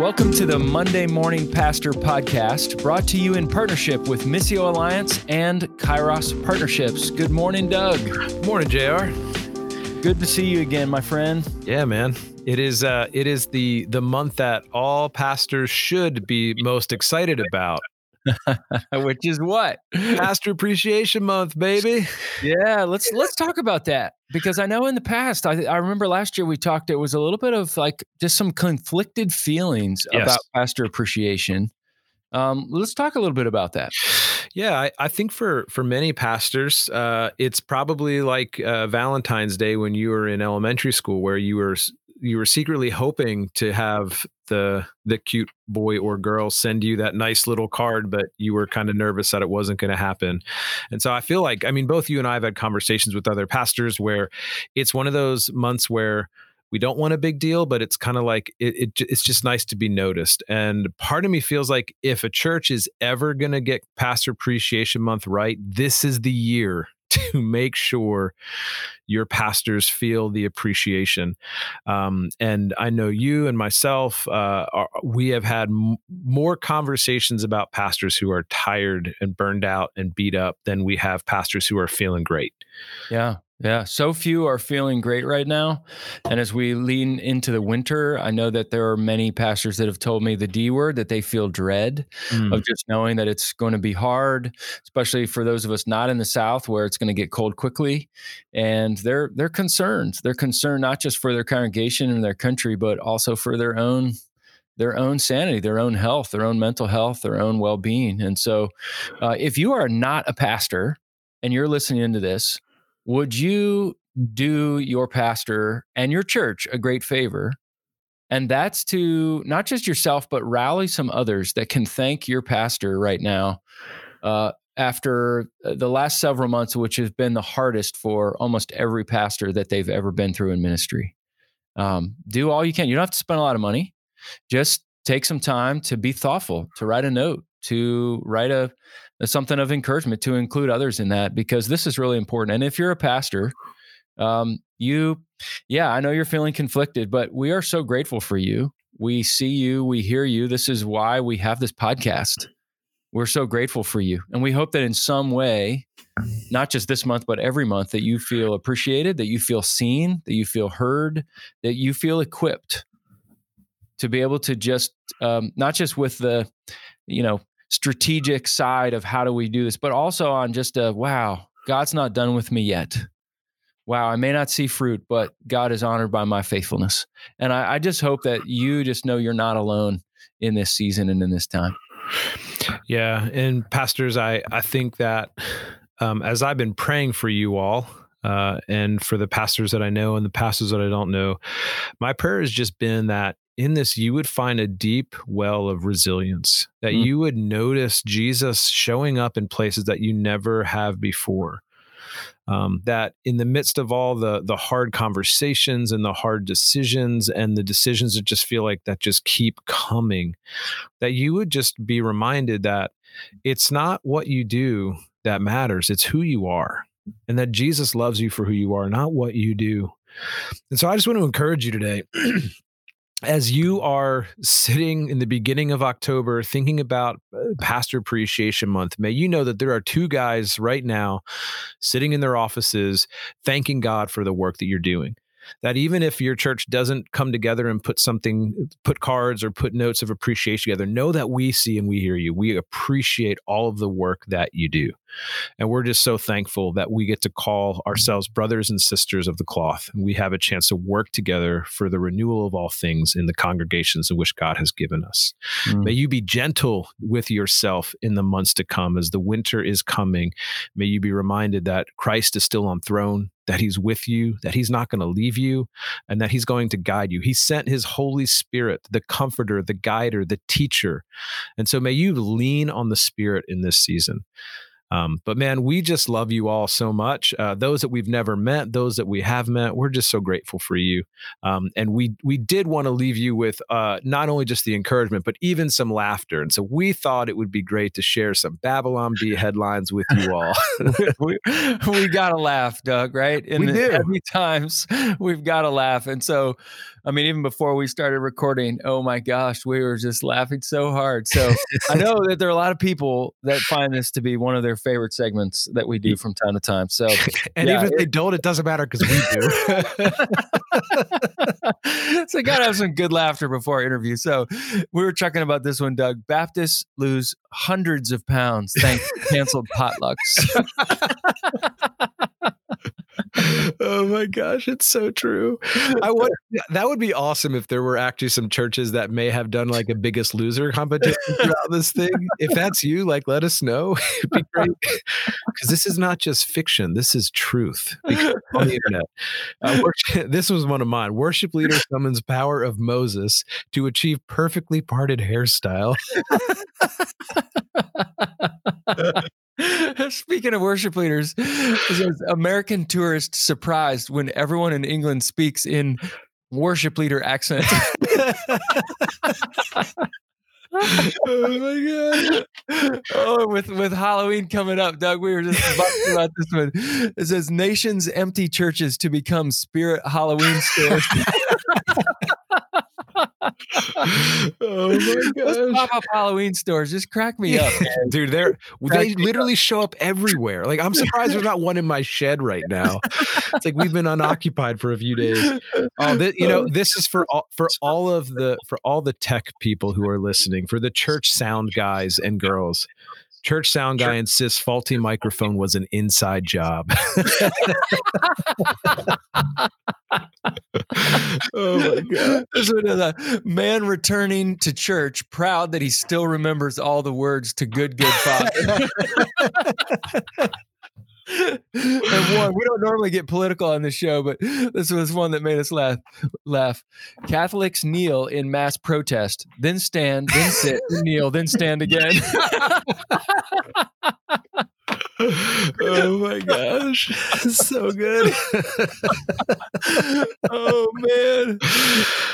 Welcome to the Monday Morning Pastor Podcast, brought to you in partnership with Missio Alliance and Kairos Partnerships. Good morning, Doug. Morning, JR. Good to see you again, my friend. Yeah, man. It is uh it is the the month that all pastors should be most excited about. Which is what? Pastor Appreciation Month, baby. Yeah, let's let's talk about that because I know in the past, I, I remember last year we talked. It was a little bit of like just some conflicted feelings Yes. about pastor appreciation. Um, let's talk a little bit about that. Yeah, I, I think for for many pastors, uh, it's probably like uh, Valentine's Day when you were in elementary school, where you were you were secretly hoping to have the the cute boy or girl send you that nice little card, but you were kind of nervous that it wasn't going to happen. And so I feel like, I mean, both you and I have had conversations with other pastors where it's one of those months where we don't want a big deal, but it's kind of like it, it, it's just nice to be noticed. And part of me feels like if a church is ever going to get Pastor Appreciation Month right, this is the year to make sure your pastors feel the appreciation. Um, and I know you and myself, uh, are, we have had m- more conversations about pastors who are tired and burned out and beat up than we have pastors who are feeling great. Yeah. Yeah. So few are feeling great right now. And as we lean into the winter, I know that there are many pastors that have told me the D word that they feel dread of just knowing that it's going to be hard, especially for those of us not in the South where it's going to get cold quickly. And they're they're concerned. They're concerned not just for their congregation and their country, but also for their own their own sanity, their own health, their own mental health, their own well-being. And so uh, if you are not a pastor and you're listening into this, would you do your pastor and your church a great favor? And that's to not just yourself, but rally some others that can thank your pastor right now uh, after uh, the last several months, which has been the hardest for almost every pastor that they've ever been through in ministry. Um, do all you can. You don't have to spend a lot of money. Just take some time to be thoughtful, to write a note, to write a something of encouragement to include others in that because this is really important. And if you're a pastor, um, you, yeah, I know you're feeling conflicted, but we are so grateful for you. We see you, we hear you. This is why we have this podcast. We're so grateful for you. And we hope that in some way, not just this month, but every month, that you feel appreciated, that you feel seen, that you feel heard, that you feel equipped to be able to just, um, not just with the, you know, strategic side of how do we do this, but also on just a wow, God's not done with me yet. Wow, I may not see fruit, but God is honored by my faithfulness. And I, I just hope that you just know you're not alone in this season and in this time. Yeah, and pastors, I I think that um, as I've been praying for you all, uh, and for the pastors that I know and the pastors that I don't know, my prayer has just been that in this you would find a deep well of resilience, that Mm. you would notice Jesus showing up in places that you never have before. Um, that in the midst of all the the hard conversations and the hard decisions and the decisions that just feel like that just keep coming, that you would just be reminded that it's not what you do that matters, it's who you are. And that Jesus loves you for who you are, not what you do. And so I just want to encourage you today as you are sitting in the beginning of October thinking about uh, Pastor Appreciation Month, may you know that there are two guys right now sitting in their offices thanking God for the work that you're doing. That even if your church doesn't come together and put something, put cards or put notes of appreciation together, know that we see and we hear you. We appreciate all of the work that you do. And we're just so thankful that we get to call ourselves brothers and sisters of the cloth. And we have a chance to work together for the renewal of all things in the congregations in which God has given us. Mm. May you be gentle with yourself in the months to come as the winter is coming. May you be reminded that Christ is still on throne, that he's with you, that he's not going to leave you, and that he's going to guide you. He sent his Holy Spirit, the comforter, the guider, the teacher. And so may you lean on the Spirit in this season. Um, but man, we just love you all so much. Uh, those that we've never met, those that we have met, we're just so grateful for you. Um, and we we did want to leave you with uh, not only just the encouragement, but even some laughter. And so we thought it would be great to share some Babylon Bee headlines with you all. we, we got to laugh, Doug, right? In We do. heavy times, we've got to laugh. And so I mean, even before we started recording, oh my gosh, we were just laughing so hard. So I know that there are a lot of people that find this to be one of their favorite segments that we do from time to time. So, and yeah, even if it, they don't, it doesn't matter because we do. so, got to have some good laughter before our interview. So, we were talking about this one, Doug. Baptists lose hundreds of pounds thanks to canceled potlucks. oh my gosh, it's so true. I would that would be awesome if there were actually some churches that may have done like a biggest loser competition throughout this thing. If that's you, like let us know. It'd be great. Because this is not just fiction, this is truth on the internet. Uh, worship, this was one of mine. Worship leader summons power of Moses to achieve perfectly parted hairstyle. Speaking of worship leaders, says American tourist surprised when everyone in England speaks in worship leader accent. oh my god! Oh, with with Halloween coming up, Doug, we were just about this one. It says nations empty churches to become spirit Halloween stores oh my gosh! Pop up Halloween stores just crack me up, dude. They're they literally up. show up everywhere. Like I'm surprised there's not one in my shed right now. It's like we've been unoccupied for a few days. Oh, th- you know, this is for all for all of the for all the tech people who are listening, for the church sound guys and girls. Church sound guy insists faulty microphone was an inside job. oh my god! This is a man returning to church, proud that he still remembers all the words to "Good Good Father." and one, we don't normally get political on this show, but this was one that made us laugh. Laugh. Catholics kneel in mass protest, then stand, then sit, then kneel, then stand again. oh my gosh, so good. oh man,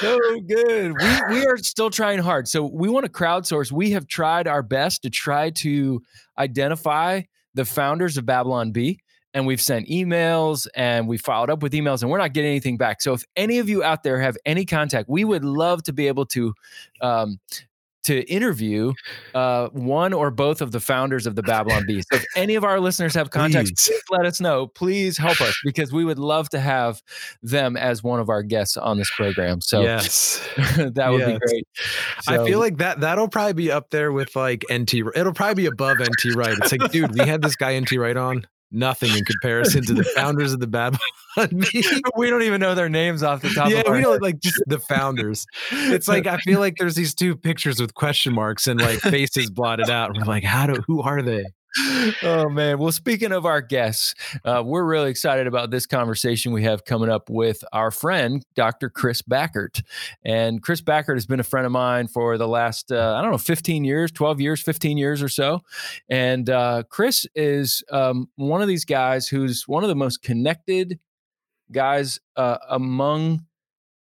so good. We we are still trying hard. So we want to crowdsource. We have tried our best to try to identify the founders of Babylon Bee and we've sent emails and we followed up with emails and we're not getting anything back. So if any of you out there have any contact, we would love to be able to um, to interview uh, one or both of the founders of the Babylon Bee. So if any of our listeners have contacts, please. let us know. Please help us because we would love to have them as one of our guests on this program. So yes, that would yes. be great. So, I feel like that that'll probably be up there with like NT. It'll probably be above NT Wright. It's like, dude, we had this guy NT Wright on nothing in comparison to the founders of the Babylon we don't even know their names off the top. Yeah, we don't like just the founders. It's like I feel like there's these two pictures with question marks and like faces blotted out. And we're like, how do who are they? Oh man. Well speaking of our guests uh, we're really excited about this conversation we have coming up with our friend dr chris backert. And chris backert has been a friend of mine for the last uh, i don't know 15 years 12 years 15 years or so. And uh, chris is um, one of these guys who's one of the most connected guys uh, among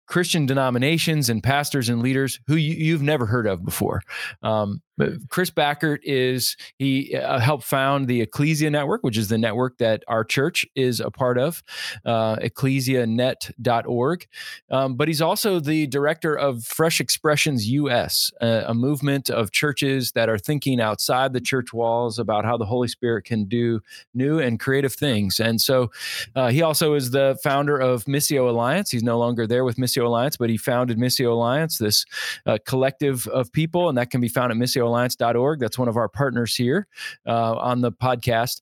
Christian denominations and pastors and leaders who you, have never heard of before. Um, Chris Backert is he uh, helped found the Ecclesia Network, which is the network that our church is a part of, uh, ecclesianet.org. Um, but he's also the director of Fresh Expressions US, uh, a movement of churches that are thinking outside the church walls about how the Holy Spirit can do new and creative things. And so uh, he also is the founder of Missio Alliance. He's no longer there with Missio Alliance, but he founded Missio Alliance, this uh, collective of people, and that can be found at Missio radioalliance.org. That's one of our partners here uh, on the podcast.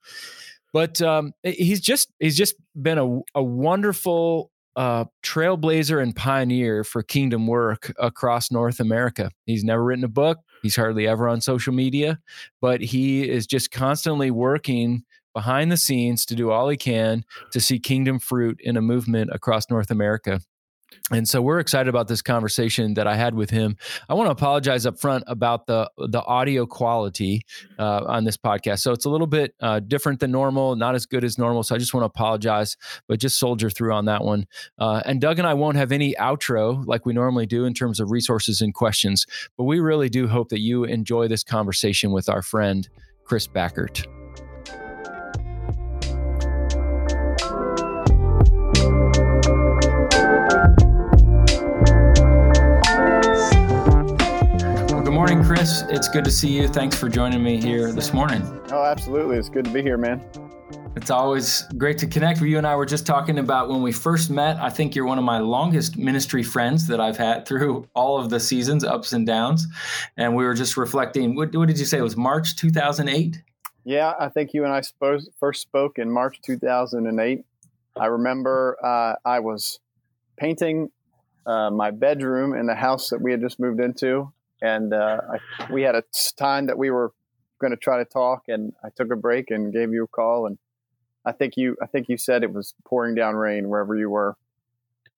But um, he's just he's just been a, a wonderful uh, trailblazer and pioneer for kingdom work across North America. He's never written a book. He's hardly ever on social media, but he is just constantly working behind the scenes to do all he can to see kingdom fruit in a movement across North America. And so we're excited about this conversation that I had with him. I want to apologize up front about the the audio quality uh, on this podcast. So it's a little bit uh, different than normal, not as good as normal. So I just want to apologize, but just soldier through on that one. Uh, and Doug and I won't have any outro like we normally do in terms of resources and questions, but we really do hope that you enjoy this conversation with our friend Chris Backert. it's good to see you. Thanks for joining me here this morning. Oh, absolutely. It's good to be here, man. It's always great to connect. You and I were just talking about when we first met. I think you're one of my longest ministry friends that I've had through all of the seasons, ups and downs. And we were just reflecting. What, what did you say? It was March 2008? Yeah, I think you and I spoke, first spoke in March 2008. I remember uh, I was painting uh, my bedroom in the house that we had just moved into. And uh, I, we had a time that we were going to try to talk, and I took a break and gave you a call. And I think you, I think you said it was pouring down rain wherever you were.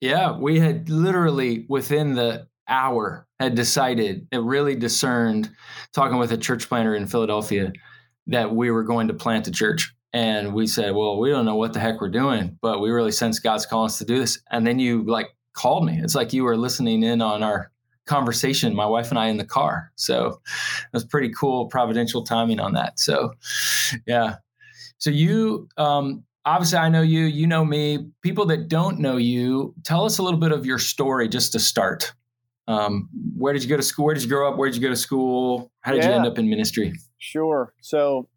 Yeah, we had literally within the hour had decided, it really discerned, talking with a church planter in Philadelphia, that we were going to plant a church. And we said, well, we don't know what the heck we're doing, but we really sense God's calling us to do this. And then you like called me. It's like you were listening in on our conversation, my wife and I in the car. So it was pretty cool, providential timing on that. So, yeah. So you, um, obviously, I know you, you know me. People that don't know you, tell us a little bit of your story just to start. Um, where did you go to school? Where did you grow up? Where did you go to school? How did yeah, you end up in ministry? Sure. So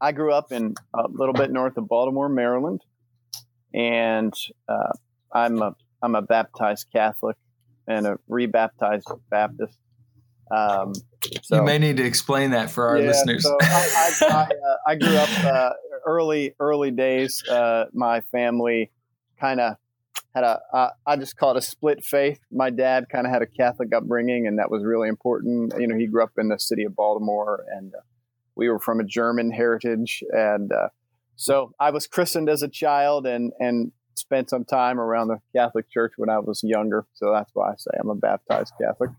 I grew up in a little bit north of Baltimore, Maryland, and uh, I'm a I'm a baptized Catholic and a rebaptized Baptist. Um, so, you may need to explain that for our yeah, listeners. so I, I, I, uh, I, grew up uh, early, early days. Uh, my family kind of had a, I just call it a split faith. My dad kind of had a Catholic upbringing, and that was really important. You know, he grew up in the city of Baltimore, and uh, we were from a German heritage, and uh, so I was christened as a child, and and spent some time around the Catholic Church when I was younger, so that's why I say I'm a baptized Catholic.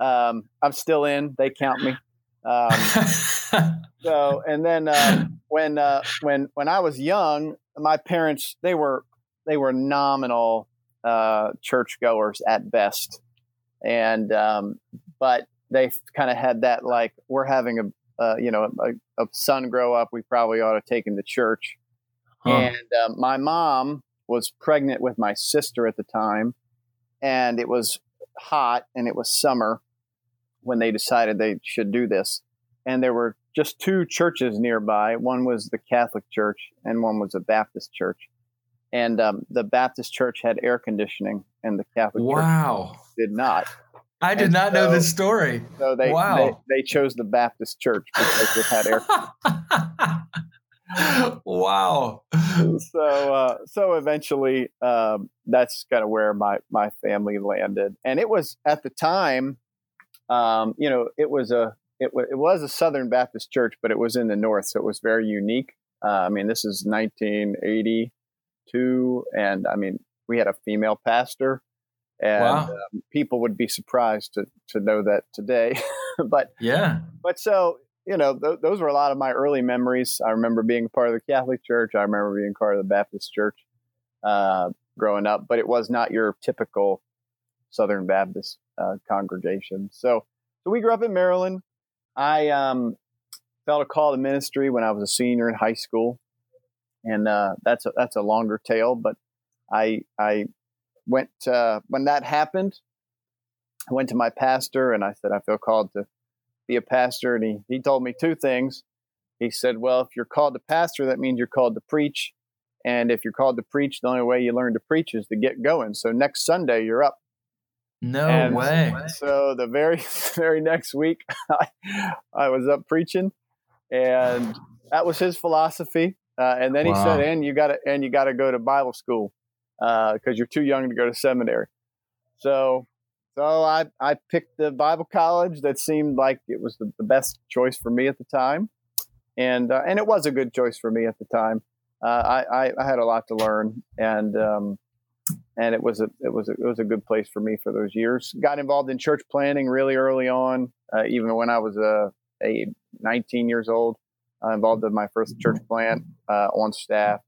Um, I'm still in; they count me. Um, so, and then uh, when uh, when when I was young, my parents they were they were nominal uh, churchgoers at best, and um, but they kind of had that like we're having a uh, you know a, a, son grow up, we probably ought to take him to church. Huh. And uh, my mom was pregnant with my sister at the time, and it was hot and it was summer when they decided they should do this. And there were just two churches nearby. One was the Catholic Church, and one was a Baptist church. And um, the Baptist church had air conditioning, and the Catholic wow. church did not. I did and not so, know this story. So they, wow. they, they chose the Baptist church because it had air. wow. So uh, so eventually, um, that's kind of where my my family landed, and it was at the time, um, you know, it was a it, w- it was a Southern Baptist church, but it was in the north, so it was very unique. Uh, I mean, this is 1982, and I mean, we had a female pastor, and wow. um, people would be surprised to to know that today. but yeah, but so you know, th- those were a lot of my early memories. I remember being part of the Catholic Church. I remember being part of the Baptist Church uh, growing up, but it was not your typical Southern Baptist uh, congregation. So, so we grew up in Maryland. I um, felt a call to ministry when I was a senior in high school, and uh, that's a, that's a longer tale. But I I went uh, when that happened. I went to my pastor and I said I feel called to be a pastor. And he, he told me two things. He said, Well, if you're called to pastor, that means you're called to preach. And if you're called to preach, the only way you learn to preach is to get going. So next Sunday, you're up. No and way. So the very, very next week, I, I was up preaching, and that was his philosophy. Uh, and then wow. he said, "And you got to, and you got to go to Bible school because uh, you're too young to go to seminary." So so I, I picked the Bible college that seemed like it was the, the best choice for me at the time. And, uh, and it was a good choice for me at the time. Uh, I, I, had a lot to learn and, um, and it was a, it was a, it was a good place for me for those years. Got involved in church planting really early on, uh, even when I was a, a 19 years old. I involved in my first church plant uh, on staff,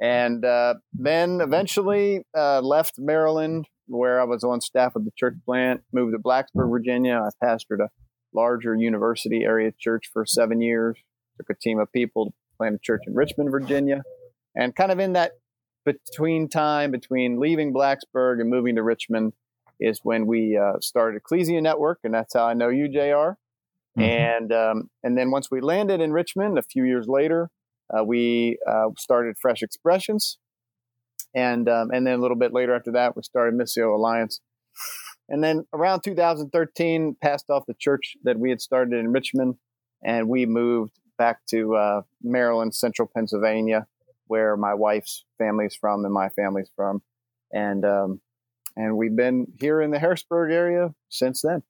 and uh, then eventually uh, left Maryland where I was on staff with the church plant, moved to Blacksburg, Virginia. I pastored a larger university area church for seven years, took a team of people to plant a church in Richmond, Virginia. And kind of in that between time between leaving Blacksburg and moving to Richmond is when we uh, started Ecclesia Network. And that's how I know you, JR. Mm-hmm. And um, and then once we landed in Richmond, a few years later, uh, we uh, started Fresh Expressions, and um, and then a little bit later after that, we started Missio Alliance. And then around 2013, passed off the church that we had started in Richmond, and we moved back to uh, Maryland, Central Pennsylvania, where my wife's family's from and my family's from, and um, and we've been here in the Harrisburg area since then.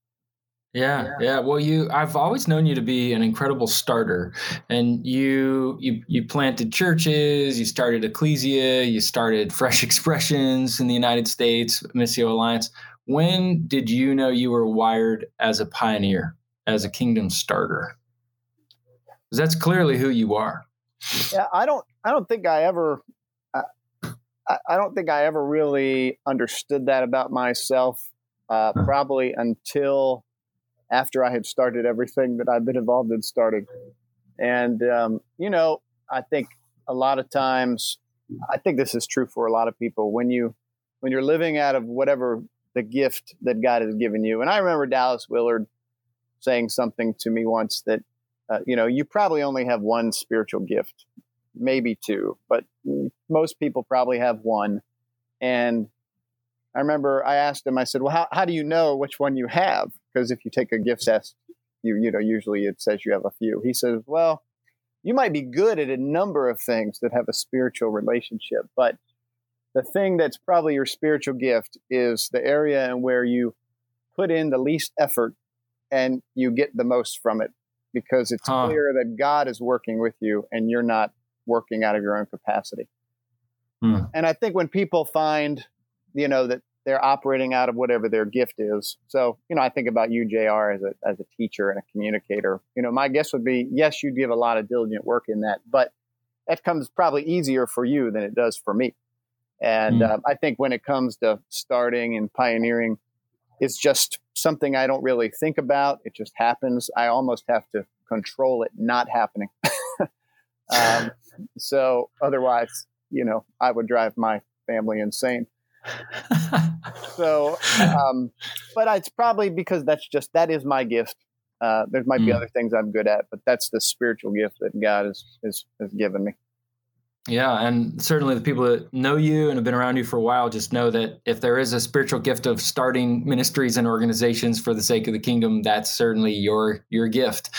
Yeah, yeah, yeah. Well, you I've always known you to be an incredible starter. And you you you planted churches, you started Ecclesia, you started Fresh Expressions in the United States, Missio Alliance. When did you know you were wired as a pioneer, as a kingdom starter? Because that's clearly who you are. Yeah, I don't I don't think I ever I, I don't think I ever really understood that about myself. Uh, probably until after I had started everything that I've been involved in starting. And, um, you know, I think a lot of times, I think this is true for a lot of people when you, when you're living out of whatever the gift that God has given you. And I remember Dallas Willard saying something to me once that, uh, you know, you probably only have one spiritual gift, maybe two, but most people probably have one. And I remember I asked him, I said, well, how, how do you know which one you have? because if you take a gift test, you you know usually it says you have a few. He says, well, you might be good at a number of things that have a spiritual relationship, but the thing that's probably your spiritual gift is the area in where you put in the least effort and you get the most from it because it's huh. clear that God is working with you and you're not working out of your own capacity. Hmm. And I think when people find, you know, that they're operating out of whatever their gift is. So, you know, I think about you, JR, as a, as a teacher and a communicator. You know, my guess would be, yes, you'd give a lot of diligent work in that, but that comes probably easier for you than it does for me. And mm. uh, I think when it comes to starting and pioneering, it's just something I don't really think about. It just happens. I almost have to control it not happening. um, so otherwise, you know, I would drive my family insane so, um, but it's probably because that's just that is my gift. Uh, there might be mm. other things I'm good at, but that's the spiritual gift that God has, has, has given me. Yeah, and certainly the people that know you and have been around you for a while just know that if there is a spiritual gift of starting ministries and organizations for the sake of the kingdom, that's certainly your your gift.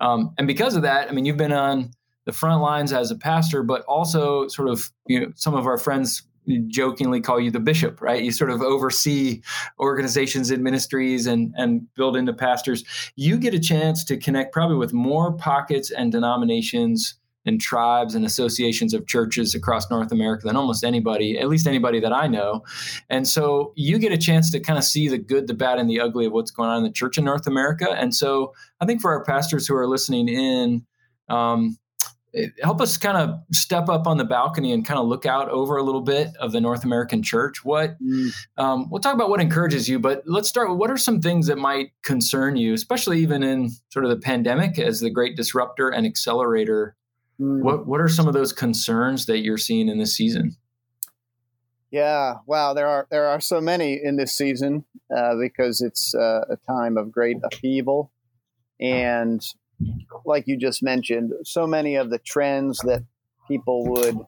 Um, and because of that, I mean, you've been on the front lines as a pastor, but also sort of you know some of our friends jokingly call you the bishop, right? You sort of oversee organizations and ministries and, and build into pastors. You get a chance to connect probably with more pockets and denominations and tribes and associations of churches across North America than almost anybody, at least anybody that I know. And so you get a chance to kind of see the good, the bad, and the ugly of what's going on in the church in North America. And so I think for our pastors who are listening in, um, help us kind of step up on the balcony and kind of look out over a little bit of the North American church. What mm. um, we'll talk about what encourages you, but let's start with what are some things that might concern you, especially even in sort of the pandemic as the great disruptor and accelerator. Mm. What what are some of those concerns that you're seeing in this season? Yeah, wow, there are there are so many in this season uh, because it's uh, a time of great upheaval, and like you just mentioned, so many of the trends that people would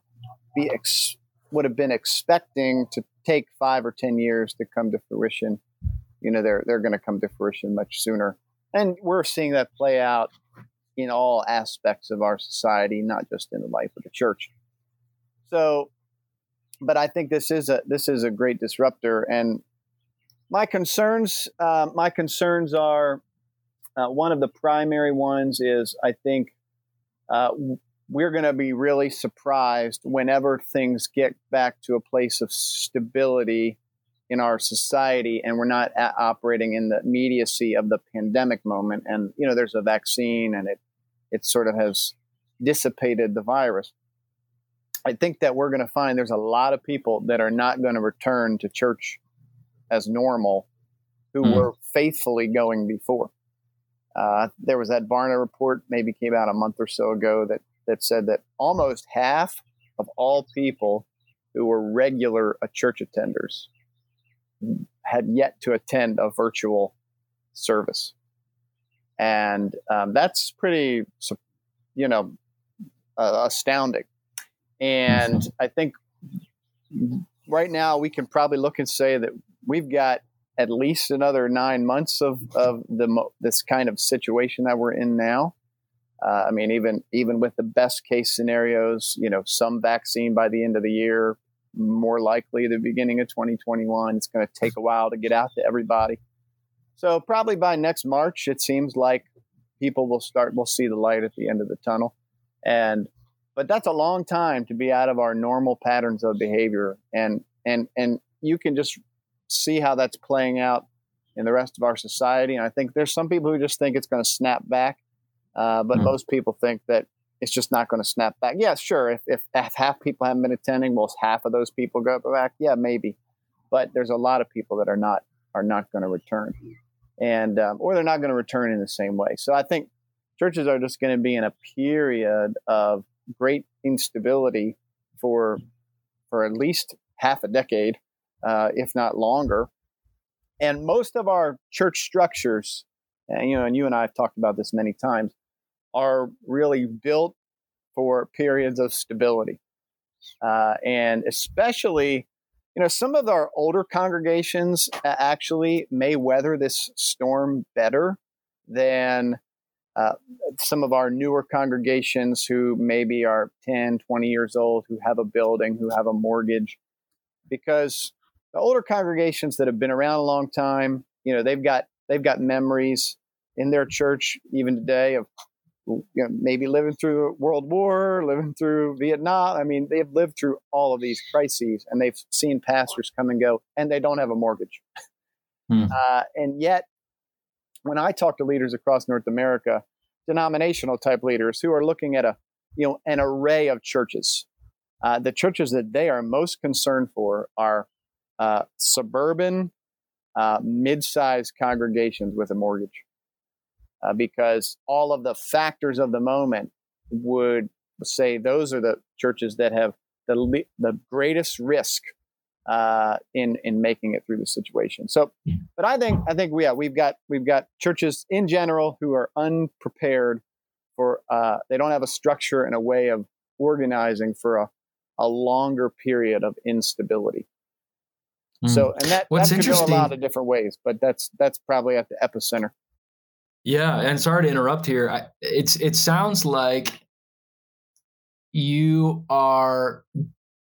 be ex- would have been expecting to take five or ten years to come to fruition. You know, they're they're going to come to fruition much sooner, and we're seeing that play out in all aspects of our society, not just in the life of the church. So, but I think this is a this is a great disruptor, and my concerns uh, my concerns are uh, one of the primary ones is I think uh, we're going to be really surprised whenever things get back to a place of stability in our society and we're not a- operating in the immediacy of the pandemic moment. And, you know, there's a vaccine and it, it sort of has dissipated the virus. I think that we're going to find there's a lot of people that are not going to return to church as normal who mm. were faithfully going before. Uh, there was that Barna report, maybe came out a month or so ago, that that said that almost half of all people who were regular uh, church attenders had yet to attend a virtual service. and um, that's pretty, you know, uh, astounding. And mm-hmm. I think right now we can probably look and say that we've got at least another nine months of, of the this kind of situation that we're in now. Uh, I mean, even even with the best case scenarios, you know, some vaccine by the end of the year, more likely the beginning of 2021. It's going to take a while to get out to everybody. So probably by next March, it seems like people will start. We'll see the light at the end of the tunnel, and but that's a long time to be out of our normal patterns of behavior, and and and you can just see how that's playing out in the rest of our society. And I think there's some people who just think it's going to snap back, uh, but mm most people think that it's just not going to snap back. Yeah, sure. If, if, if half people haven't been attending, most half of those people go back? Yeah, maybe. But there's a lot of people that are not are not going to return, and um, or they're not going to return in the same way. So I think churches are just going to be in a period of great instability for for at least half a decade uh, if not longer. And most of our church structures, and you know, and you and I have talked about this many times, are really built for periods of stability, uh, and especially, you know, some of our older congregations actually may weather this storm better than uh, some of our newer congregations who maybe are 10, 20 years old, who have a building, who have a mortgage, because the older congregations that have been around a long time, you know, they've got they've got memories in their church even today of you know, maybe living through World War, living through Vietnam. I mean, they've lived through all of these crises, and they've seen pastors come and go, and they don't have a mortgage. Hmm. Uh, and yet, when I talk to leaders across North America, denominational type leaders who are looking at a you know an array of churches, uh, the churches that they are most concerned for are uh, suburban, uh, mid-sized congregations with a mortgage, uh, because all of the factors of the moment would say those are the churches that have the the greatest risk uh, in in making it through the situation. So, but I think I think we yeah, we've got we've got churches in general who are unprepared for uh, they don't have a structure and a way of organizing for a, a longer period of instability. So, mm. and that, What's that could go a lot of different ways, but that's that's probably at the epicenter. Yeah, and sorry to interrupt here. I, it's it sounds like you are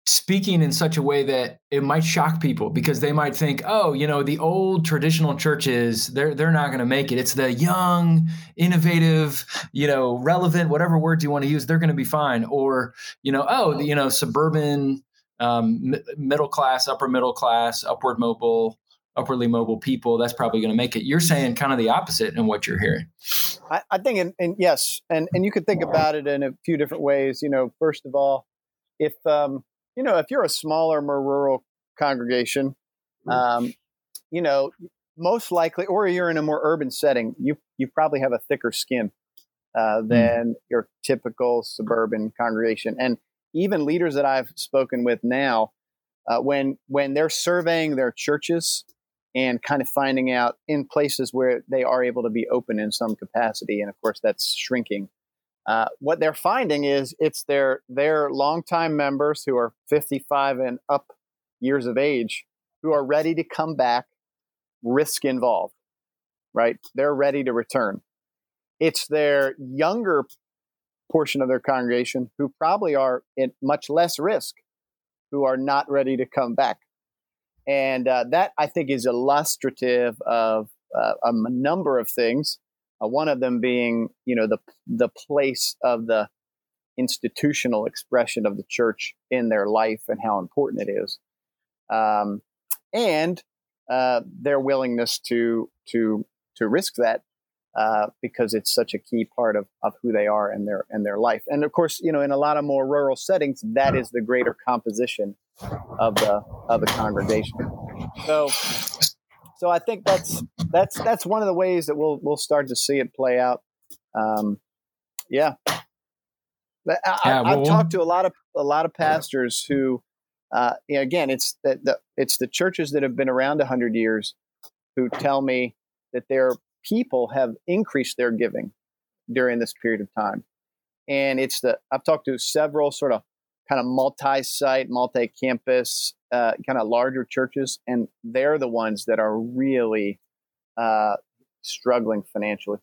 speaking in such a way that it might shock people because they might think, oh, you know, the old traditional churches, they're they're not going to make it. It's the young, innovative, you know, relevant, whatever words you want to use, they're going to be fine. Or, you know, oh, the, you know, suburban um, m- middle class, upper middle class, upward mobile, upwardly mobile people, that's probably going to make it. You're saying kind of the opposite in what you're hearing. I, I think, and, and, yes, and and you could think about it in a few different ways. You know, first of all, if um, you know, if you're a smaller, more rural congregation, um, you know, most likely, or you're in a more urban setting, you you probably have a thicker skin uh, hmm. than mm. your typical suburban congregation, and even leaders that I've spoken with now, uh, when when they're surveying their churches and kind of finding out in places where they are able to be open in some capacity, and of course that's shrinking. Uh, what they're finding is it's their their longtime members who are 55 and up years of age who are ready to come back, risk involved, right? They're ready to return. It's their younger portion of their congregation who probably are at much less risk, who are not ready to come back. And uh, that I think is illustrative of uh, a number of things. Uh, one of them being, you know, the the place of the institutional expression of the church in their life and how important it is, um, and uh, their willingness to to to risk that uh, because it's such a key part of, of who they are and their and their life. And of course, you know, in a lot of more rural settings, that is the greater composition of the of the congregation. So, so I think that's that's that's one of the ways that we'll we'll start to see it play out. Um, yeah, I, yeah well, I've talked to a lot of a lot of pastors who, uh, you know, again, it's the, the it's the churches that have been around hundred years who tell me that they're people have increased their giving during this period of time. And it's the, I've talked to several sort of kind of multi site, multi campus, uh, kind of larger churches, and they're the ones that are really uh, struggling financially.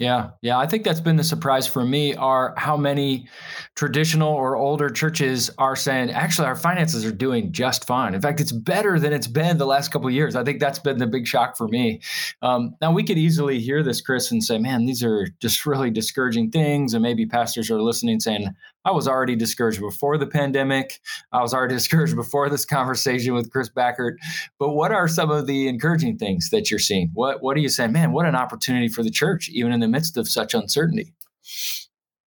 Yeah, yeah, I think that's been the surprise for me are how many traditional or older churches are saying actually our finances are doing just fine. In fact, it's better than it's been the last couple years. I think that's been the big shock for me. Um, now we could easily hear this, Chris, and say, "Man, these are just really discouraging things," and maybe pastors are listening saying, I was already discouraged before the pandemic. I was already discouraged before this conversation with Chris Backert. But what are some of the encouraging things that you're seeing? What What are you saying, man? What an opportunity for the church, even in the midst of such uncertainty.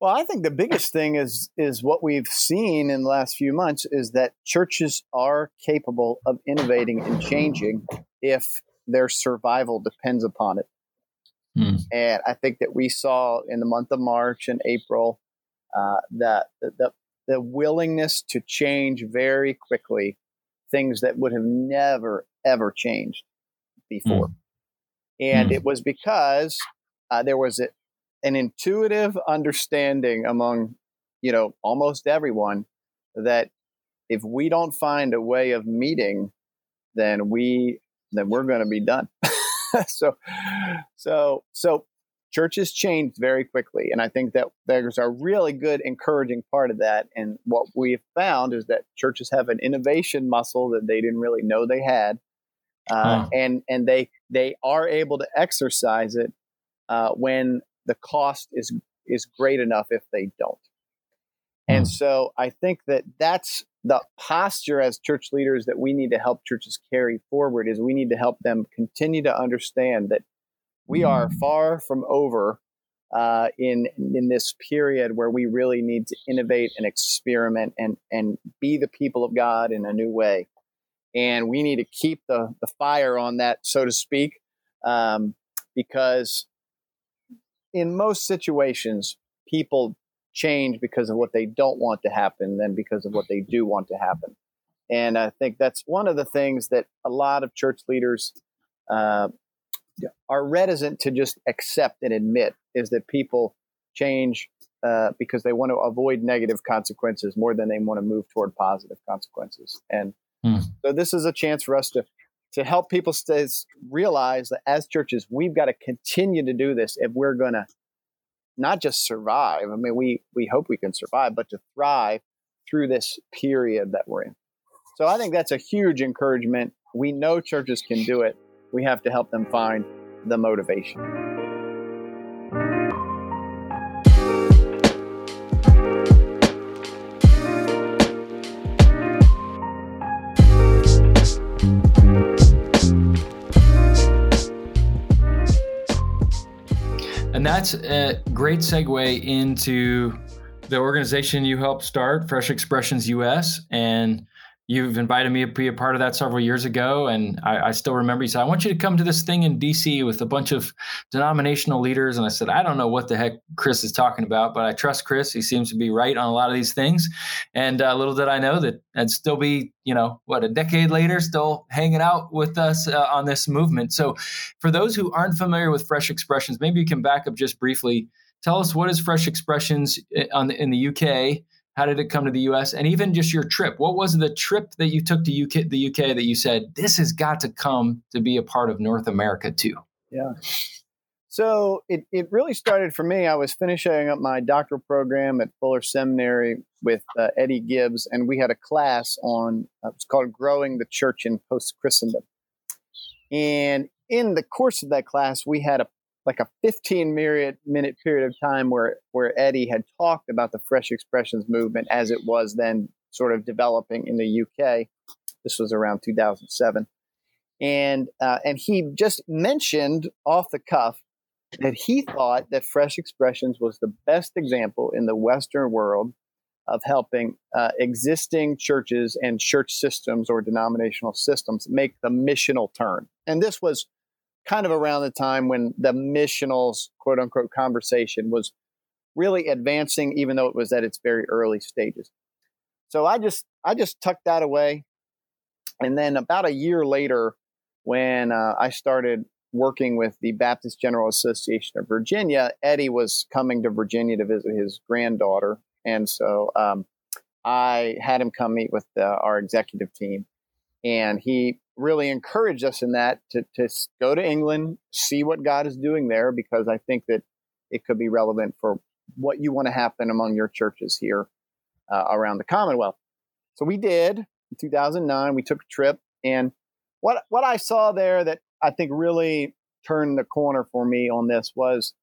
Well, I think the biggest thing is is what we've seen in the last few months is that churches are capable of innovating and changing if their survival depends upon it. Hmm. And I think that we saw in the month of March and April uh, that the, the willingness to change very quickly things that would have never ever changed before. Mm. And mm. it was because uh, there was a, an intuitive understanding among, you know, almost everyone that if we don't find a way of meeting, then we then we're going to be done. so, so, so churches changed very quickly. And I think that there's a really good encouraging part of that. And what we've found is that churches have an innovation muscle that they didn't really know they had. Uh, and and they they are able to exercise it uh, when the cost is is great enough if they don't. And hmm. so I think that that's the posture as church leaders that we need to help churches carry forward is we need to help them continue to understand that we are far from over uh, in in this period where we really need to innovate and experiment and and be the people of God in a new way. And we need to keep the the fire on that, so to speak, um, because in most situations, people change because of what they don't want to happen than because of what they do want to happen. And I think that's one of the things that a lot of church leaders uh, are reticent to just accept and admit is that people change uh, because they want to avoid negative consequences more than they want to move toward positive consequences. And mm. so this is a chance for us to to help people stay, realize that as churches, we've got to continue to do this if we're going to not just survive. I mean, we we hope we can survive, but to thrive through this period that we're in. So I think that's a huge encouragement. We know churches can do it we have to help them find the motivation. And that's a great segue into the organization you helped start, Fresh Expressions US. And you've invited me to be a part of that several years ago and I, I, still remember you. Said i want you to come to this thing in dc with a bunch of denominational leaders. And i said i don't know what the heck chris is talking about but i trust chris. He seems to be right on a lot of these things. And uh, little did i know that i'd still be you know what a decade later still hanging out with us uh, on this movement. So for those who aren't familiar with fresh expressions maybe you can back up just briefly. Tell us what is fresh expressions eh, in the uk how did it come to the U.S. and even just your trip? What was the trip that you took to UK, the UK that you said this has got to come to be a part of North America too? Yeah. So it, it really started for me. I was finishing up my doctoral program at Fuller Seminary with uh, Eddie Gibbs, and we had a class on uh, it's called "Growing the Church in Post Christendom." And in the course of that class, we had a like a 15 minute minute period of time where where Eddie had talked about the fresh expressions movement as it was then sort of developing in the UK. This was around 2007, and uh, and he just mentioned off the cuff that he thought that fresh expressions was the best example in the Western world of helping uh, existing churches and church systems or denominational systems make the missional turn. And this was kind of around the time when the missionals quote unquote conversation was really advancing, even though it was at its very early stages. So I just I just tucked that away, and then about a year later, when uh, I started working with the Baptist General Association of Virginia, Eddie was coming to Virginia to visit his granddaughter. And so um, I had him come meet with uh, our executive team. And he really encouraged us in that to, to go to England, see what God is doing there, because I think that it could be relevant for what you want to happen among your churches here uh, around the Commonwealth. So we did in 2009. We took a trip, and what what I saw there that I think really turned the corner for me on this was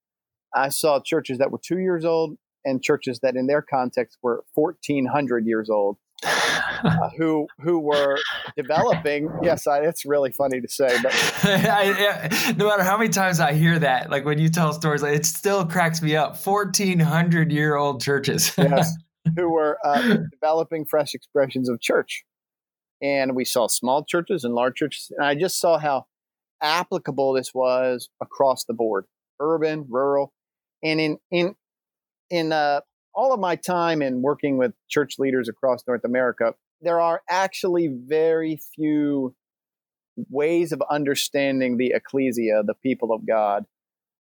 I saw churches that were two years old and churches that, in their context, were 1,400 years old. Uh, who who were developing. Yes, I, it's really funny to say, but I, no matter how many times I hear that, like when you tell stories, like, it still cracks me up. Fourteen hundred year old churches, yes, who were uh, developing fresh expressions of church, and we saw small churches and large churches, and I just saw how applicable this was across the board, urban, rural, and in in in uh, all of my time in working with church leaders across North America, there are actually very few ways of understanding the ecclesia, the people of God,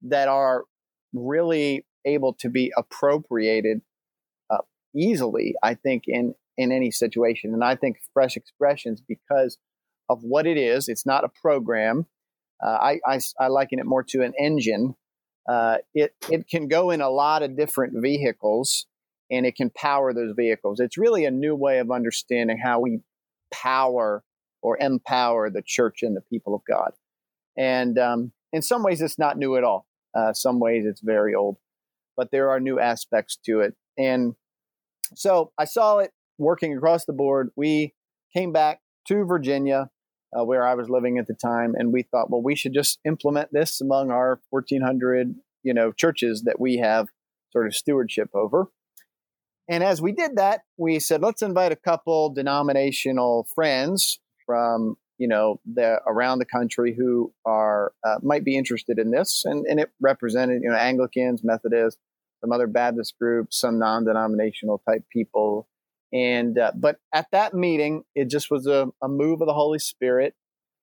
that are really able to be appropriated uh, easily, I think, in, in any situation. And I think Fresh Expressions, because of what it is, it's not a program. Uh, I, I, I liken it more to an engine. Uh, it, it can go in a lot of different vehicles and it can power those vehicles. It's really a new way of understanding how we power or empower the church and the people of God. And um, in some ways, it's not new at all. Uh, some ways, it's very old, but there are new aspects to it. And so I saw it working across the board. We came back to Virginia, uh, where I was living at the time, and we thought, well, we should just implement this among our 1,400, you know, churches that we have sort of stewardship over. And as we did that, we said, let's invite a couple denominational friends from, you know, the around the country who are uh, might be interested in this. And, and it represented, you know, Anglicans, Methodists, some other Baptist groups, some non-denominational type people. And uh, but at that meeting, it just was a, a move of the Holy Spirit.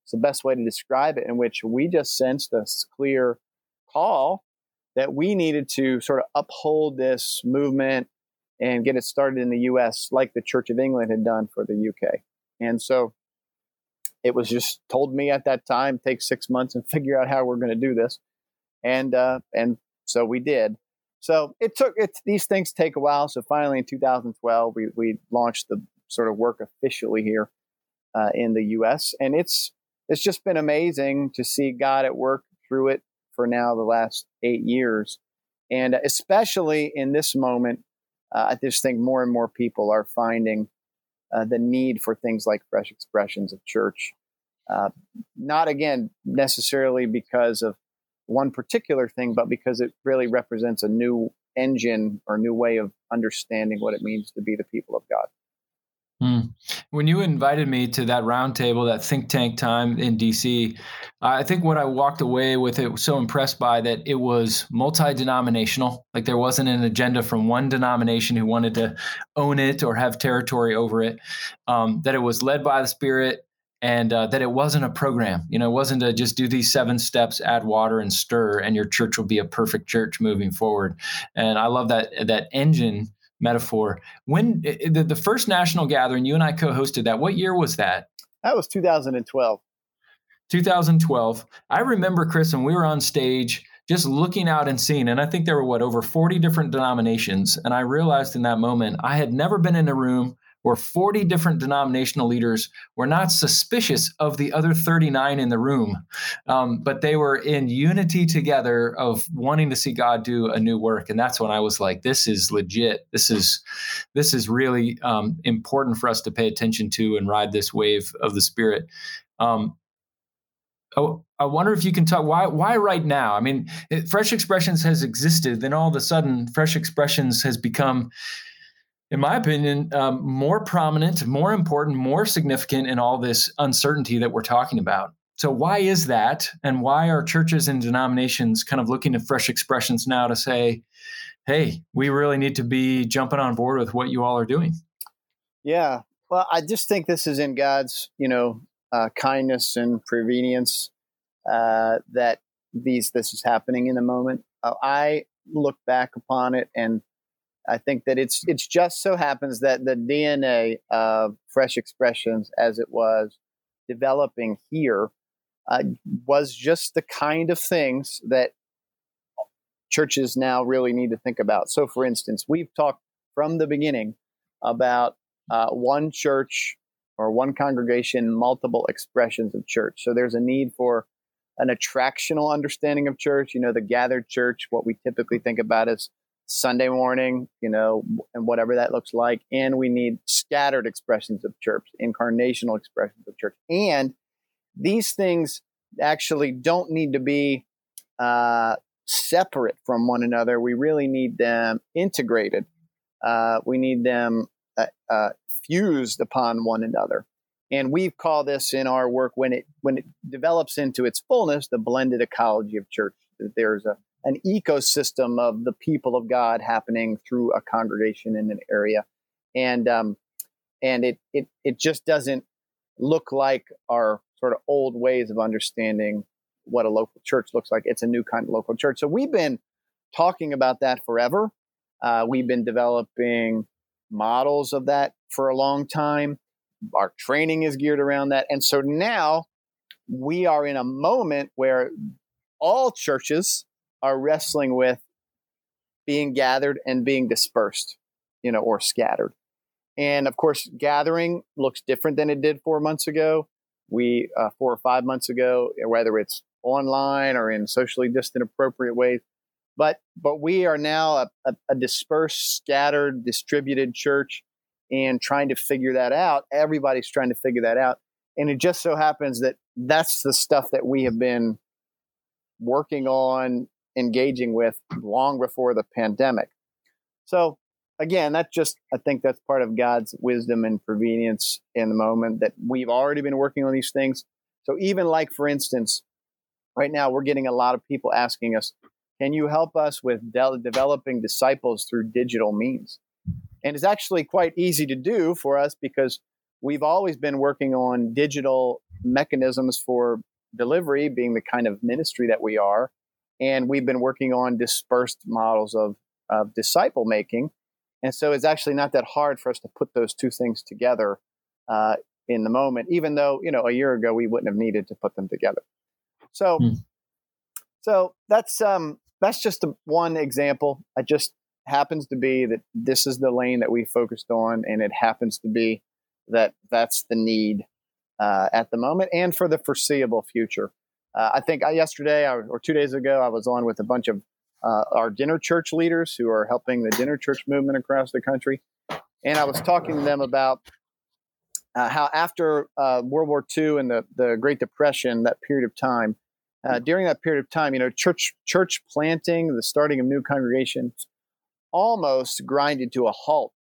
It's the best way to describe it, in which we just sensed a clear call that we needed to sort of uphold this movement and get it started in the US like the Church of England had done for the UK. And so it was just told me at that time, take six months and figure out how we're going to do this. And, uh, and so we did. So it took, it, these things take a while. So finally in 2012, we, we launched the sort of work officially here uh, in the US. And it's, it's just been amazing to see God at work through it for now the last eight years. And especially in this moment uh, I just think more and more people are finding uh, the need for things like fresh expressions of church. Uh, not again necessarily because of one particular thing, but because it really represents a new engine or new way of understanding what it means to be the people of God. Mm. When you invited me to that roundtable, that think tank time in DC, I think what I walked away with it was so impressed by that it was multi denominational. Like there wasn't an agenda from one denomination who wanted to own it or have territory over it. Um, that it was led by the Spirit, and uh, that it wasn't a program. You know, it wasn't to just do these seven steps, add water and stir, and your church will be a perfect church moving forward. And I love that that engine metaphor. When the, the first national gathering, you and I co-hosted that. What year was that? That was 2012. 2012. I remember Chris, and we were on stage just looking out and seeing, and I think there were what over 40 different denominations. And I realized in that moment I had never been in a room where 40 different denominational leaders were not suspicious of the other 39 in the room, um, but they were in unity together of wanting to see God do a new work. And that's when I was like, this is legit. This is this is really um, important for us to pay attention to and ride this wave of the Spirit. Um, Oh, I wonder if you can talk why why right now. I mean, Fresh Expressions has existed, then all of a sudden, Fresh Expressions has become in my opinion, um, more prominent, more important, more significant in all this uncertainty that we're talking about. So, why is that? And why are churches and denominations kind of looking at fresh expressions now to say, hey, we really need to be jumping on board with what you all are doing? Yeah. Well, I just think this is in God's, you know, uh, kindness and prevenience. uh, that these this is happening in the moment. Uh, I look back upon it and I think that it's it's just so happens that the DNA of Fresh Expressions, as it was developing here, uh, was just the kind of things that churches now really need to think about. So, for instance, we've talked from the beginning about uh, one church or one congregation, multiple expressions of church. So, there's a need for an attractional understanding of church. You know, the gathered church, what we typically think about as Sunday morning, you know, and whatever that looks like. And we need scattered expressions of church, incarnational expressions of church. And these things actually don't need to be uh, separate from one another. We really need them integrated. Uh, we need them uh, uh, fused upon one another. And we call this in our work when it when it develops into its fullness, the blended ecology of church. There's a an ecosystem of the people of God happening through a congregation in an area, and um, and it it it just doesn't look like our sort of old ways of understanding what a local church looks like. It's a new kind of local church. So we've been talking about that forever. Uh, we've been developing models of that for a long time. Our training is geared around that. And so now we are in a moment where all churches are wrestling with being gathered and being dispersed, you know, or scattered. And of course, gathering looks different than it did four months ago. We, uh, four or five months ago, whether it's online or in socially distant appropriate ways. But but we are now a, a, a dispersed, scattered, distributed church, and trying to figure that out. Everybody's trying to figure that out, and it just so happens that that's the stuff that we have been working on, engaging with long before the pandemic. So again, that just I think that's part of God's wisdom and convenience in the moment that we've already been working on these things. So even like for instance, right now we're getting a lot of people asking us, can you help us with de- developing disciples through digital means? And it's actually quite easy to do for us because we've always been working on digital mechanisms for delivery, being the kind of ministry that we are. And we've been working on dispersed models of, of disciple making. And so it's actually not that hard for us to put those two things together uh, in the moment, even though, you know, a year ago we wouldn't have needed to put them together. So, mm. so that's um, that's just a, one example. It just happens to be that this is the lane that we focused on, and it happens to be that that's the need uh, at the moment and for the foreseeable future. Uh, I think I, yesterday or two days ago, I was on with a bunch of uh, our dinner church leaders who are helping the dinner church movement across the country. And I was talking to them about uh, how after uh, World War II and the, the Great Depression, that period of time, uh, during that period of time, you know, church church planting, the starting of new congregations, almost grinded to a halt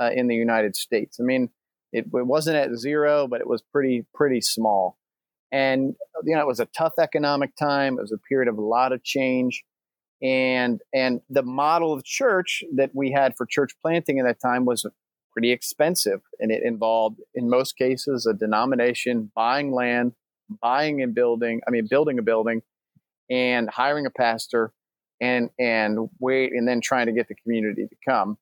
uh, in the United States. I mean, it, it, wasn't at zero, but it was pretty pretty small. And you know, it was a tough economic time. It was a period of a lot of change, and and the model of church that we had for church planting at that time was pretty expensive, and it involved, in most cases, a denomination buying land buying and building, I mean, building a building and hiring a pastor and, and wait, and then trying to get the community to come.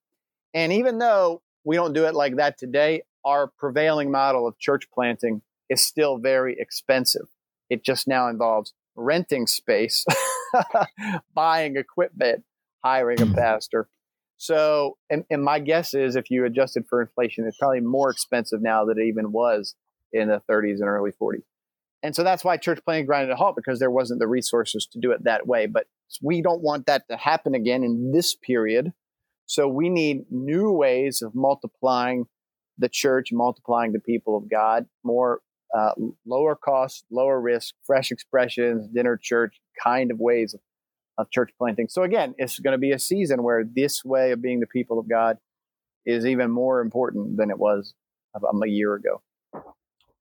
And even though we don't do it like that today, our prevailing model of church planting is still very expensive. It just now involves renting space, buying equipment, hiring a hmm. pastor. So, and, and my guess is if you adjusted for inflation, it's probably more expensive now than it even was in the 30s and early 40s. And so that's why church planting grinded a halt because there wasn't the resources to do it that way. But we don't want that to happen again in this period. So we need new ways of multiplying the church, multiplying the people of God, more uh, lower cost, lower risk, fresh expressions, dinner church kind of ways of, of church planting. So again, it's going to be a season where this way of being the people of God is even more important than it was a year ago.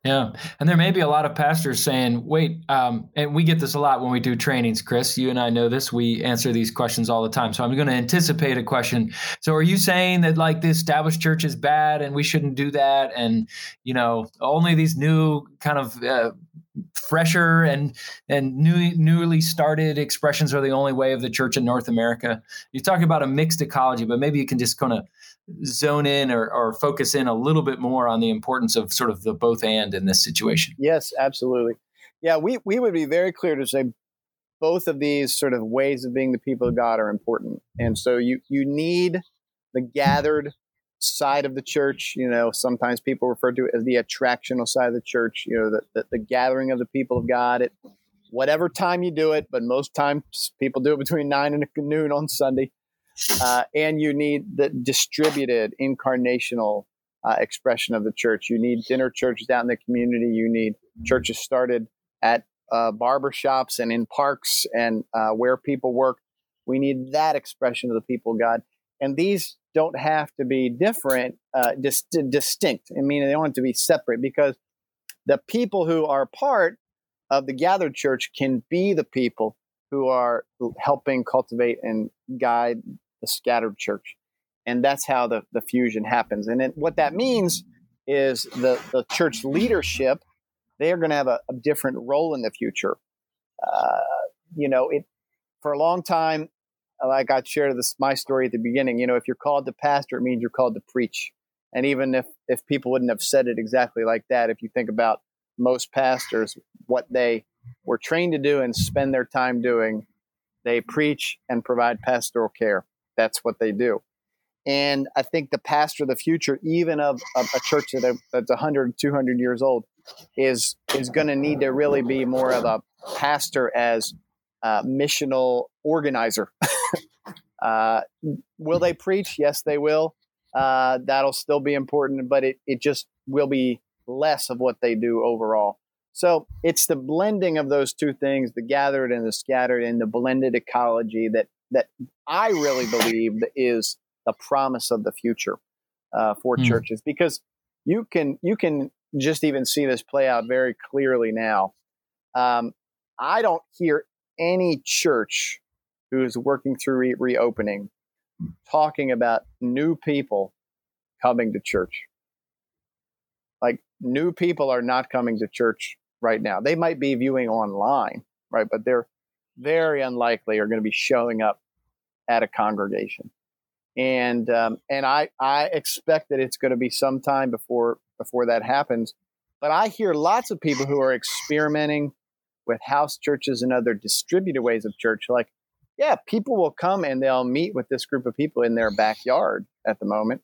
Yeah. And there may be a lot of pastors saying, wait, um, and we get this a lot when we do trainings, Chris. You and I know this. We answer these questions all the time. So I'm going to anticipate a question. So are you saying that like the established church is bad and we shouldn't do that? And, you know, only these new kind of uh, fresher and and new, newly started expressions are the only way of the church in North America. You talk about a mixed ecology, but maybe you can just kind of zone in or, or focus in a little bit more on the importance of sort of the both and in this situation. Yes, absolutely. Yeah, we, we would be very clear to say both of these sort of ways of being the people of God are important. And so you you need the gathered side of the church. You know, sometimes people refer to it as the attractional side of the church. You know, the, the, the gathering of the people of God at whatever time you do it, but most times people do it between nine and noon on Sunday. Uh, and you need the distributed incarnational uh, expression of the church. You need dinner churches out in the community. You need churches started at uh, barber shops and in parks and uh, where people work. We need that expression of the people of God. And these don't have to be different, uh, dis- distinct. I mean, they don't have to be separate because the people who are part of the gathered church can be the people who are helping cultivate and guide the scattered church. And that's how the, the fusion happens. And then what that means is the, the church leadership they are going to have a, a, different role in the future. Uh, you know, it for a long time, like I shared this my story at the beginning. You know, if you're called to pastor, it means you're called to preach. And even if if people wouldn't have said it exactly like that, if you think about most pastors, what they were trained to do and spend their time doing, they preach and provide pastoral care. That's what they do. And I think the pastor of the future, even of, of a church that, that's 100, 200 years old, is is going to need to really be more of a pastor as missional organizer. uh, will they preach? Yes, they will. Uh, that'll still be important, but it, it just will be less of what they do overall. So it's the blending of those two things, the gathered and the scattered, and the blended ecology that that I really believe is the promise of the future uh, for mm. churches. Because you can you can just even see this play out very clearly now. Um, I don't hear any church who's working through re- reopening talking about new people coming to church. Like new people are not coming to church right now. They might be viewing online, right? But they're very unlikely are going to be showing up at a congregation. And um, and I I expect that it's going to be some time before before that happens. But I hear lots of people who are experimenting with house churches and other distributed ways of church. Like, yeah, people will come and they'll meet with this group of people in their backyard at the moment.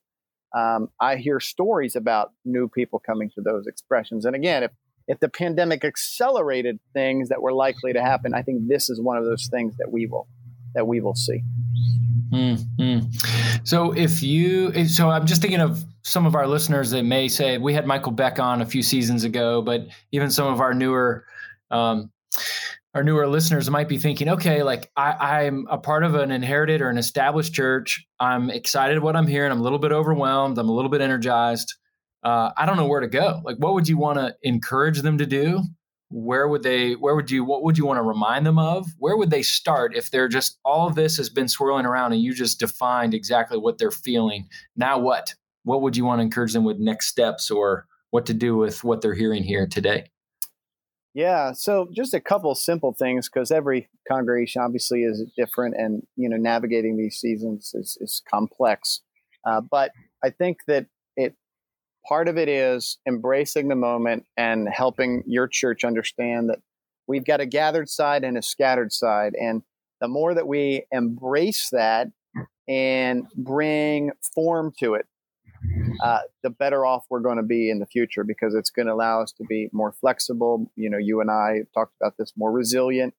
Um, I hear stories about new people coming to those expressions. And again, if if the pandemic accelerated things that were likely to happen, I think this is one of those things that we will that we will see. Mm-hmm. So if you, so I'm just thinking of some of our listeners that may say we had Michael Beck on a few seasons ago, but even some of our newer, um, our newer listeners might be thinking, okay, like I, I'm a part of an inherited or an established church. I'm excited what I'm hearing. I'm a little bit overwhelmed. I'm a little bit energized. Uh, I don't know where to go. Like, what would you want to encourage them to do? where would they where would you what would you want to remind them of? Where would they start if they're just all of this has been swirling around and you just defined exactly what they're feeling. Now what? What would you want to encourage them with next steps or what to do with what they're hearing here today? Yeah so just a couple simple things because every congregation obviously is different and you know navigating these seasons is, is complex. Uh, but i think that it part of it is embracing the moment and helping your church understand that we've got a gathered side and a scattered side. And the more that we embrace that and bring form to it, uh, the better off we're going to be in the future because it's going to allow us to be more flexible. You know, you and I talked about this more resilient,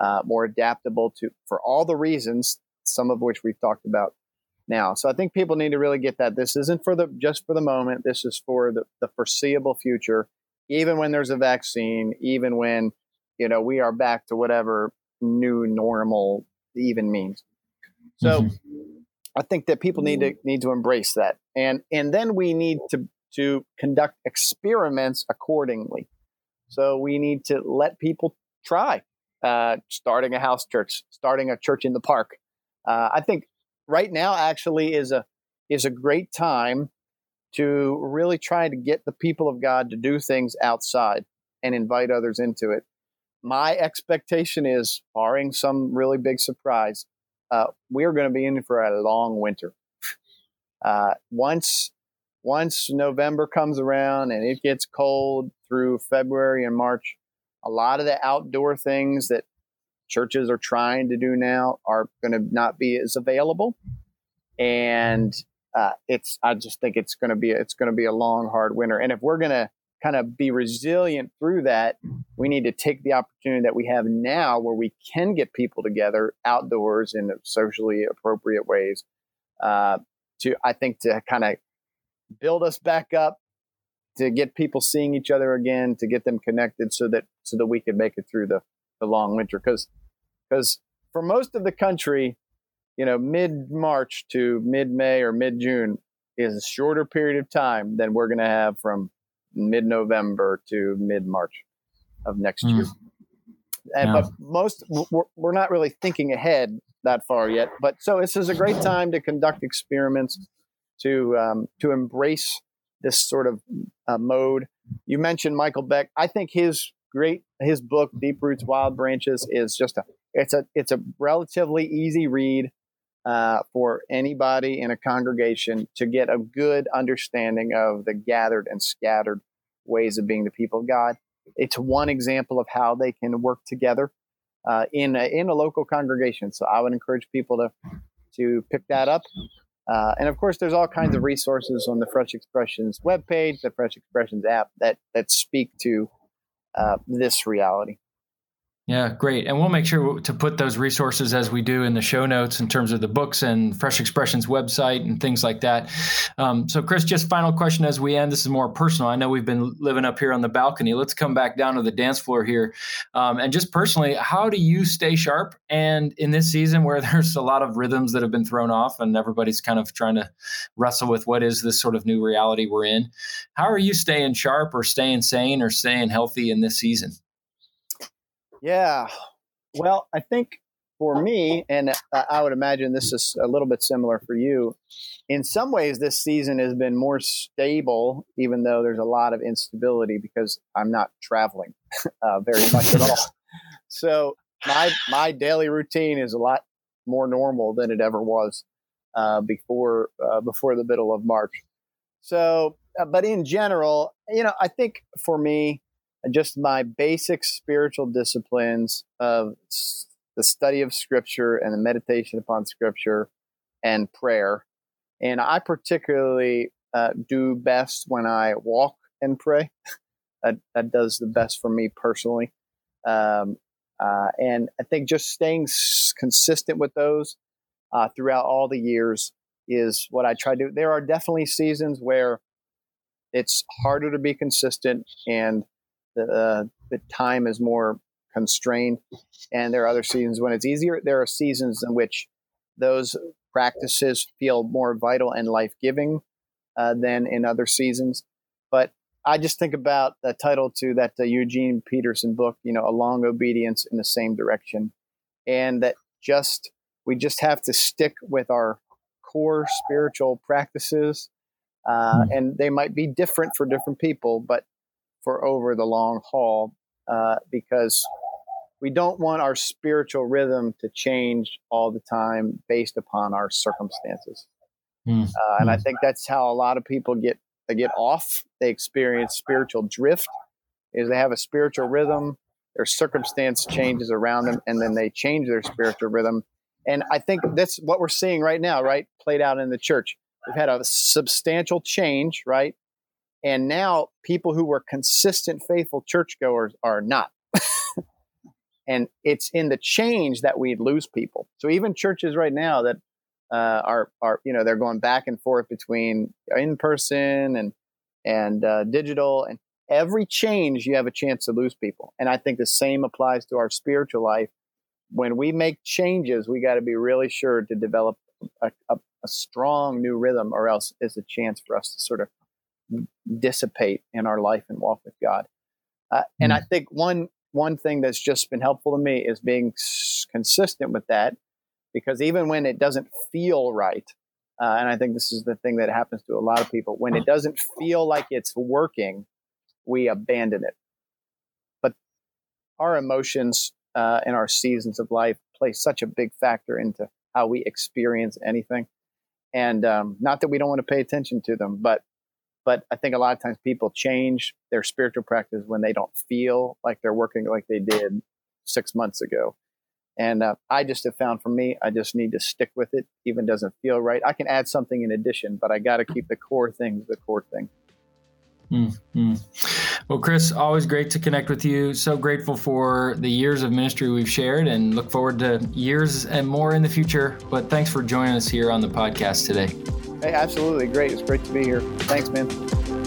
uh, more adaptable to for all the reasons, some of which we've talked about now. So I think people need to really get that this isn't for the just for the moment. This is for the, the foreseeable future. Even when there's a vaccine, even when you know we are back to whatever new normal even means. So mm-hmm. I think that people need to need to embrace that, and and then we need to to conduct experiments accordingly. So we need to let people try uh, starting a house church, starting a church in the park. Uh, I think right now actually is a is a great time to really try to get the people of God to do things outside and invite others into it. my expectation is, barring some really big surprise, uh, we're going to be in for a long winter. Uh, once once November comes around and it gets cold through February and March, a lot of the outdoor things that churches are trying to do now are going to not be as available, and uh, it's I just think it's going to be it's going to be a long, hard winter. And if we're going to kind of be resilient through that, we need to take the opportunity that we have now where we can get people together outdoors in socially appropriate ways uh, to, I think, to kind of build us back up, to get people seeing each other again, to get them connected so that, so that we can make it through the, the long winter. Cause, because for most of the country, you know, mid March to mid May or mid June is a shorter period of time than we're going to have from mid November to mid March of next mm. year. And, yeah. But most, we're, we're not really thinking ahead that far yet. But so this is a great time to conduct experiments, to um, to embrace this sort of uh, mode. You mentioned Michael Beck. I think his great his book Deep Roots Wild Branches is just a it's a it's a relatively easy read uh, for anybody in a congregation to get a good understanding of the gathered and scattered ways of being the people of God. It's one example of how they can work together uh, in a, in a local congregation. So I would encourage people to to pick that up. Uh, and of course, there's all kinds of resources on the Fresh Expressions webpage, the Fresh Expressions app that that speak to uh, this reality. Yeah, great. And we'll make sure to put those resources as we do in the show notes in terms of the books and Fresh Expressions website and things like that. Um, so, Chris, just final question as we end. This is more personal. I know we've been living up here on the balcony. Let's come back down to the dance floor here. Um, and just personally, how do you stay sharp? And in this season where there's a lot of rhythms that have been thrown off and everybody's kind of trying to wrestle with what is this sort of new reality we're in, how are you staying sharp or staying sane or staying healthy in this season? Yeah. Well, I think for me, and I would imagine this is a little bit similar for you, in some ways, this season has been more stable, even though there's a lot of instability because I'm not traveling uh, very much at all. So my my daily routine is a lot more normal than it ever was uh, before uh, before the middle of March. So, uh, but in general, you know, I think for me, just my basic spiritual disciplines of the study of scripture and the meditation upon scripture and prayer. And I particularly uh, do best when I walk and pray. that, that does the best for me personally. Um, uh, and I think just staying s- consistent with those uh, throughout all the years is what I try to do. There are definitely seasons where it's harder to be consistent and the, uh, the time is more constrained. And there are other seasons when it's easier. There are seasons in which those practices feel more vital and life giving uh, than in other seasons. But I just think about the title to that uh, Eugene Peterson book, you know, A Long Obedience in the Same Direction. And that just, we just have to stick with our core spiritual practices. Uh, hmm. and they might be different for different people, but for over the long haul uh, because we don't want our spiritual rhythm to change all the time based upon our circumstances. Mm. Uh, and I hmm. think that's how a lot of people get they get off. They experience spiritual drift. Is they have a spiritual rhythm, their circumstance changes around them, and then they change their spiritual rhythm. And I think that's what we're seeing right now, right? Played out in the church. We've had a substantial change, right? And now people who were consistent, faithful churchgoers are not. and it's in the change that we lose people. So even churches right now that uh, are are you know they're going back and forth between in person and and uh, digital and every change you have a chance to lose people. And I think the same applies to our spiritual life. When we make changes, we got to be really sure to develop a, a, a strong new rhythm, or else it's a chance for us to sort of dissipate in our life and walk with God. Uh, and I mm. think one one thing that's just been helpful to me is being s- consistent with that, because even when it doesn't feel right, uh, and I think this is the thing that happens to a lot of people, when it doesn't feel like it's working, we abandon it. But our emotions uh, and our seasons of life play such a big factor into how we experience anything. And um, not that we don't want to pay attention to them, but but I think a lot of times people change their spiritual practice when they don't feel like they're working like they did six months ago. And uh, I just have found for me, I just need to stick with it, even doesn't feel right. I can add something in addition, but I got to keep the core things the core thing. Mm-hmm. Well, Chris, always great to connect with you. So grateful for the years of ministry we've shared and look forward to years and more in the future. But thanks for joining us here on the podcast today. Hey, absolutely. Great. It's great to be here. Thanks, man.